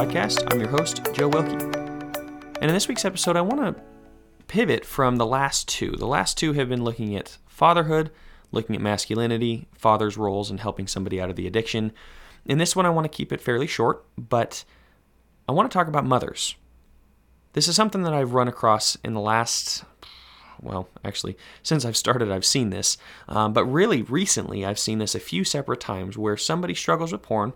podcast. I'm your host, Joe Wilkie. And in this week's episode, I want to pivot from the last two. The last two have been looking at fatherhood, looking at masculinity, father's roles, and helping somebody out of the addiction. In this one, I want to keep it fairly short, but I want to talk about mothers. This is something that I've run across in the last, well, actually, since I've started, I've seen this. Um, but really, recently, I've seen this a few separate times where somebody struggles with porn,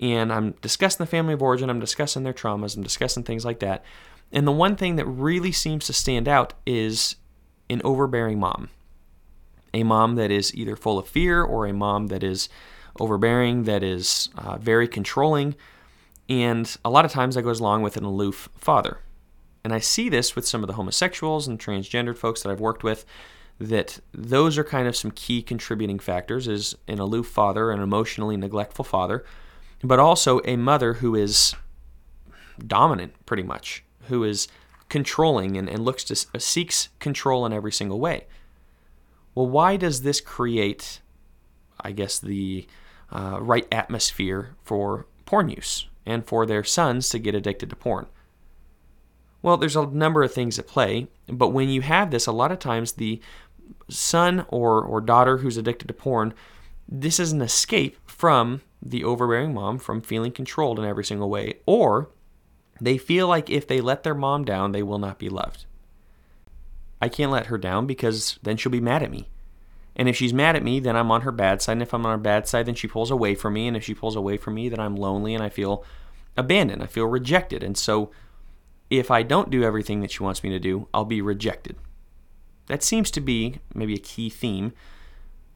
and I'm discussing the family of origin, I'm discussing their traumas, I'm discussing things like that. And the one thing that really seems to stand out is an overbearing mom. A mom that is either full of fear or a mom that is overbearing, that is uh, very controlling. And a lot of times that goes along with an aloof father. And I see this with some of the homosexuals and transgendered folks that I've worked with that those are kind of some key contributing factors is an aloof father, an emotionally neglectful father, but also a mother who is dominant pretty much, who is controlling and, and looks to uh, seeks control in every single way. Well, why does this create, I guess, the uh, right atmosphere for porn use and for their sons to get addicted to porn? Well, there's a number of things at play, but when you have this, a lot of times the son or, or daughter who's addicted to porn, this is an escape from the overbearing mom from feeling controlled in every single way, or they feel like if they let their mom down, they will not be loved. I can't let her down because then she'll be mad at me. And if she's mad at me, then I'm on her bad side. And if I'm on her bad side, then she pulls away from me. And if she pulls away from me, then I'm lonely and I feel abandoned. I feel rejected. And so if I don't do everything that she wants me to do, I'll be rejected. That seems to be maybe a key theme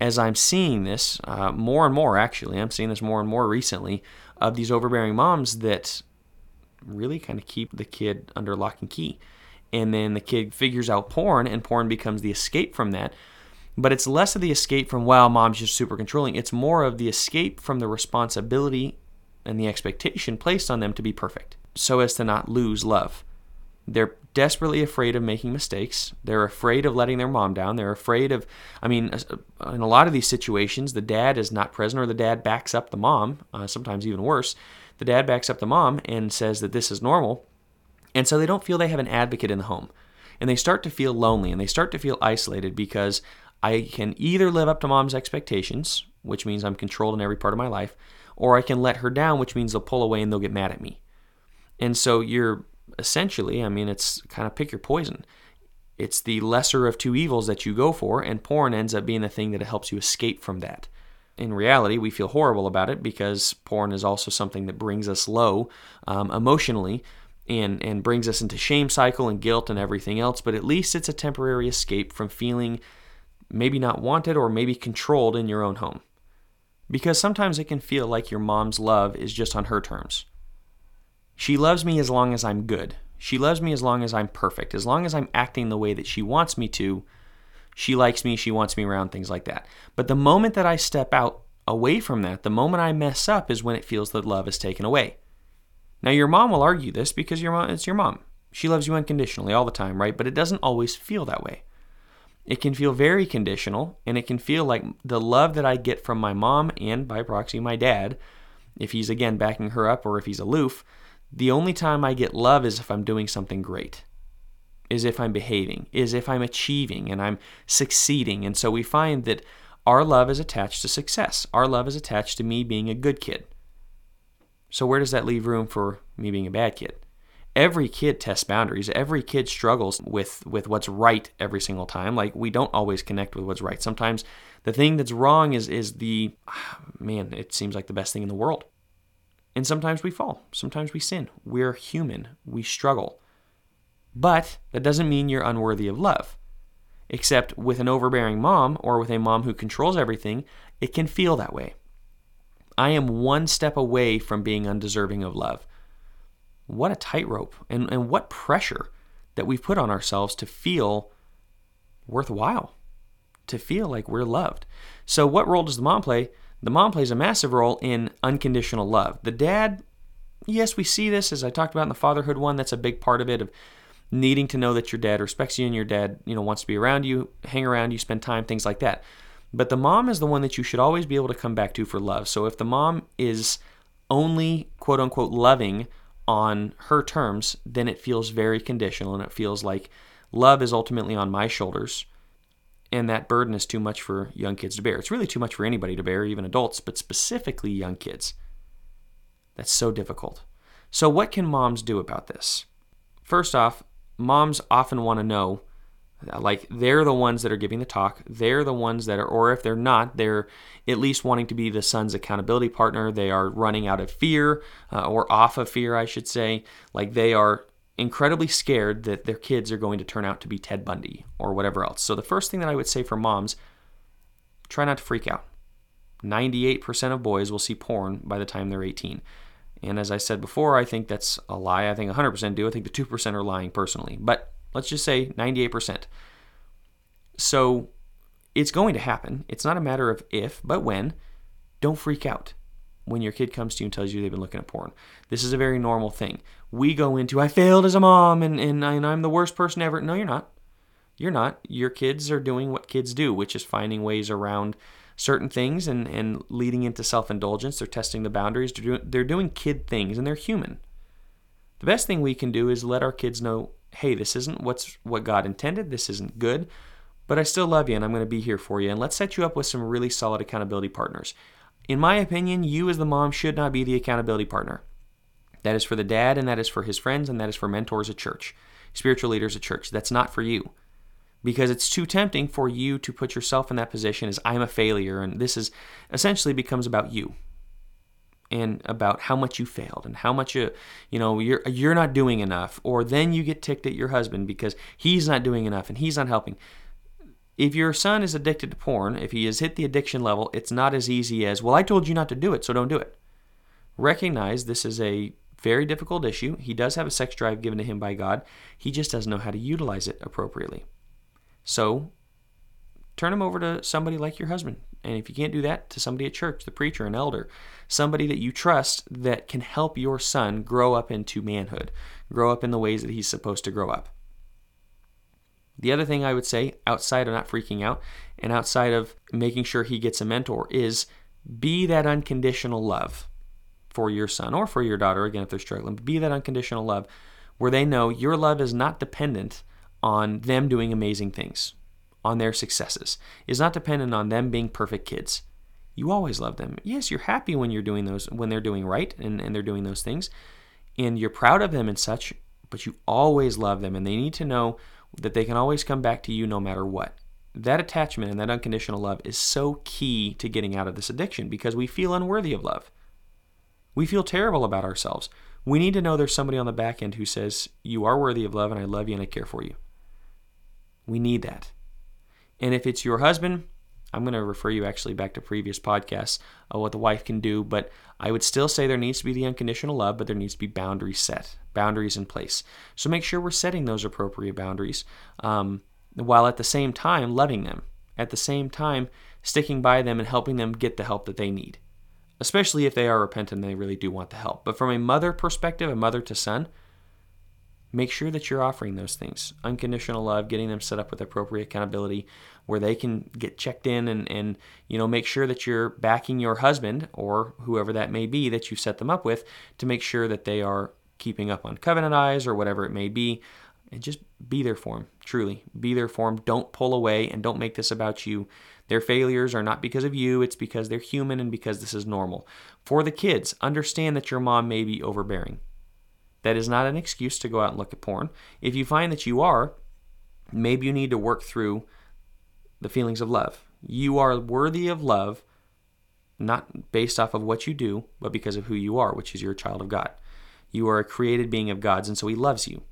as I'm seeing this uh, more and more, actually. I'm seeing this more and more recently of these overbearing moms that really kind of keep the kid under lock and key. And then the kid figures out porn, and porn becomes the escape from that. But it's less of the escape from, wow, mom's just super controlling. It's more of the escape from the responsibility and the expectation placed on them to be perfect so as to not lose love. They're desperately afraid of making mistakes. They're afraid of letting their mom down. They're afraid of, I mean, in a lot of these situations, the dad is not present or the dad backs up the mom, uh, sometimes even worse. The dad backs up the mom and says that this is normal. And so they don't feel they have an advocate in the home. And they start to feel lonely and they start to feel isolated because I can either live up to mom's expectations, which means I'm controlled in every part of my life, or I can let her down, which means they'll pull away and they'll get mad at me. And so you're essentially, I mean, it's kind of pick your poison. It's the lesser of two evils that you go for, and porn ends up being the thing that helps you escape from that. In reality, we feel horrible about it because porn is also something that brings us low um, emotionally and, and brings us into shame cycle and guilt and everything else, but at least it's a temporary escape from feeling maybe not wanted or maybe controlled in your own home. Because sometimes it can feel like your mom's love is just on her terms. She loves me as long as I'm good. She loves me as long as I'm perfect. As long as I'm acting the way that she wants me to, she likes me, she wants me around, things like that. But the moment that I step out away from that, the moment I mess up is when it feels that love is taken away. Now your mom will argue this because your mom it's your mom. She loves you unconditionally all the time, right? But it doesn't always feel that way. It can feel very conditional and it can feel like the love that I get from my mom and by proxy my dad, if he's again backing her up or if he's aloof, the only time I get love is if I'm doing something great, is if I'm behaving, is if I'm achieving and I'm succeeding. And so we find that our love is attached to success. Our love is attached to me being a good kid. So where does that leave room for me being a bad kid? Every kid tests boundaries. Every kid struggles with with what's right every single time. Like we don't always connect with what's right. Sometimes the thing that's wrong is is the ah, man, it seems like the best thing in the world. And sometimes we fall, sometimes we sin. We're human, we struggle. But that doesn't mean you're unworthy of love. Except with an overbearing mom or with a mom who controls everything, it can feel that way. I am one step away from being undeserving of love. What a tightrope and, and what pressure that we've put on ourselves to feel worthwhile, to feel like we're loved. So, what role does the mom play? The mom plays a massive role in unconditional love. The dad, yes, we see this as I talked about in the fatherhood one. That's a big part of it of needing to know that your dad respects you and your dad, you know, wants to be around you, hang around you, spend time, things like that. But the mom is the one that you should always be able to come back to for love. So if the mom is only quote unquote loving on her terms, then it feels very conditional and it feels like love is ultimately on my shoulders and that burden is too much for young kids to bear. It's really too much for anybody to bear, even adults, but specifically young kids. That's so difficult. So, what can moms do about this? First off, moms often want to know like they're the ones that are giving the talk they're the ones that are or if they're not they're at least wanting to be the son's accountability partner they are running out of fear uh, or off of fear i should say like they are incredibly scared that their kids are going to turn out to be Ted Bundy or whatever else. So the first thing that I would say for moms, try not to freak out. 98% of boys will see porn by the time they're 18. And as I said before, I think that's a lie. I think 100% do. I think the 2% are lying personally. But let's just say 98%. So it's going to happen. It's not a matter of if, but when. Don't freak out when your kid comes to you and tells you they've been looking at porn. This is a very normal thing. We go into, I failed as a mom and, and, and I'm the worst person ever. No, you're not. You're not. Your kids are doing what kids do, which is finding ways around certain things and, and leading into self indulgence. They're testing the boundaries. They're doing, they're doing kid things and they're human. The best thing we can do is let our kids know hey, this isn't what's what God intended. This isn't good, but I still love you and I'm going to be here for you. And let's set you up with some really solid accountability partners. In my opinion, you as the mom should not be the accountability partner. That is for the dad, and that is for his friends, and that is for mentors at church, spiritual leaders at church. That's not for you. Because it's too tempting for you to put yourself in that position as I'm a failure, and this is essentially becomes about you and about how much you failed and how much you you know you're you're not doing enough or then you get ticked at your husband because he's not doing enough and he's not helping if your son is addicted to porn, if he has hit the addiction level, it's not as easy as, well, I told you not to do it, so don't do it. Recognize this is a very difficult issue. He does have a sex drive given to him by God, he just doesn't know how to utilize it appropriately. So, turn him over to somebody like your husband. And if you can't do that, to somebody at church, the preacher, an elder, somebody that you trust that can help your son grow up into manhood, grow up in the ways that he's supposed to grow up. The other thing I would say, outside of not freaking out and outside of making sure he gets a mentor, is be that unconditional love for your son or for your daughter, again, if they're struggling. Be that unconditional love where they know your love is not dependent on them doing amazing things, on their successes. Is not dependent on them being perfect kids. You always love them. Yes, you're happy when you're doing those when they're doing right and, and they're doing those things. And you're proud of them and such, but you always love them and they need to know that they can always come back to you no matter what. That attachment and that unconditional love is so key to getting out of this addiction because we feel unworthy of love. We feel terrible about ourselves. We need to know there's somebody on the back end who says, You are worthy of love and I love you and I care for you. We need that. And if it's your husband, I'm going to refer you actually back to previous podcasts of what the wife can do, but I would still say there needs to be the unconditional love, but there needs to be boundaries set, boundaries in place. So make sure we're setting those appropriate boundaries um, while at the same time loving them, at the same time sticking by them and helping them get the help that they need, especially if they are repentant and they really do want the help. But from a mother perspective, a mother to son, make sure that you're offering those things. Unconditional love getting them set up with appropriate accountability where they can get checked in and, and you know make sure that you're backing your husband or whoever that may be that you set them up with to make sure that they are keeping up on covenant eyes or whatever it may be. And just be there for them truly. Be there for them don't pull away and don't make this about you. Their failures are not because of you. It's because they're human and because this is normal. For the kids understand that your mom may be overbearing that is not an excuse to go out and look at porn. If you find that you are, maybe you need to work through the feelings of love. You are worthy of love, not based off of what you do, but because of who you are, which is you're a child of God. You are a created being of God's, and so He loves you.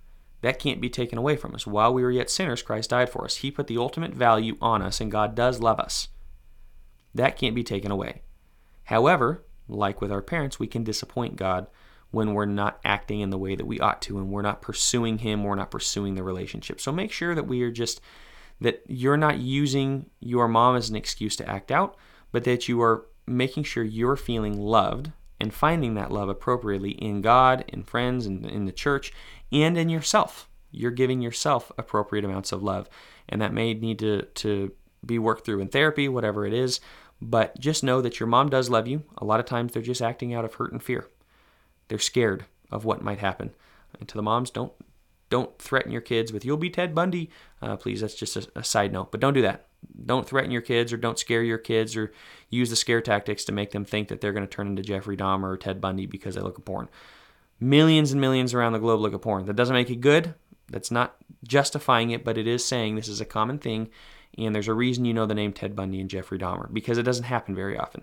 That can't be taken away from us. While we were yet sinners, Christ died for us. He put the ultimate value on us, and God does love us. That can't be taken away. However, like with our parents, we can disappoint God when we're not acting in the way that we ought to and we're not pursuing him we're not pursuing the relationship. So make sure that we are just that you're not using your mom as an excuse to act out but that you are making sure you're feeling loved and finding that love appropriately in god in friends and in the church and in yourself. You're giving yourself appropriate amounts of love. And that may need to to be worked through in therapy whatever it is but just know that your mom does love you. A lot of times they're just acting out of hurt and fear they're scared. of what might happen. And to the moms, don't don't threaten your kids with "you'll be Ted Bundy." Uh, please, that's just a, a side note. But don't do that. Don't threaten your kids or don't scare your kids or use the scare tactics to make them think that they're going to turn into Jeffrey Dahmer or Ted Bundy because they look at porn. Millions and millions around the globe look at porn. That doesn't make it good. That's not justifying it, but it is saying this is a common thing. And there's a reason you know the name Ted Bundy and Jeffrey Dahmer because it doesn't happen very often.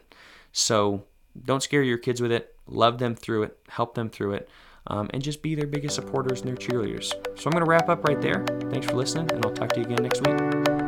So don't scare your kids with it. Love them through it. Help them through it. Um, and just be their biggest supporters and their cheerleaders. So I'm going to wrap up right there. Thanks for listening, and I'll talk to you again next week.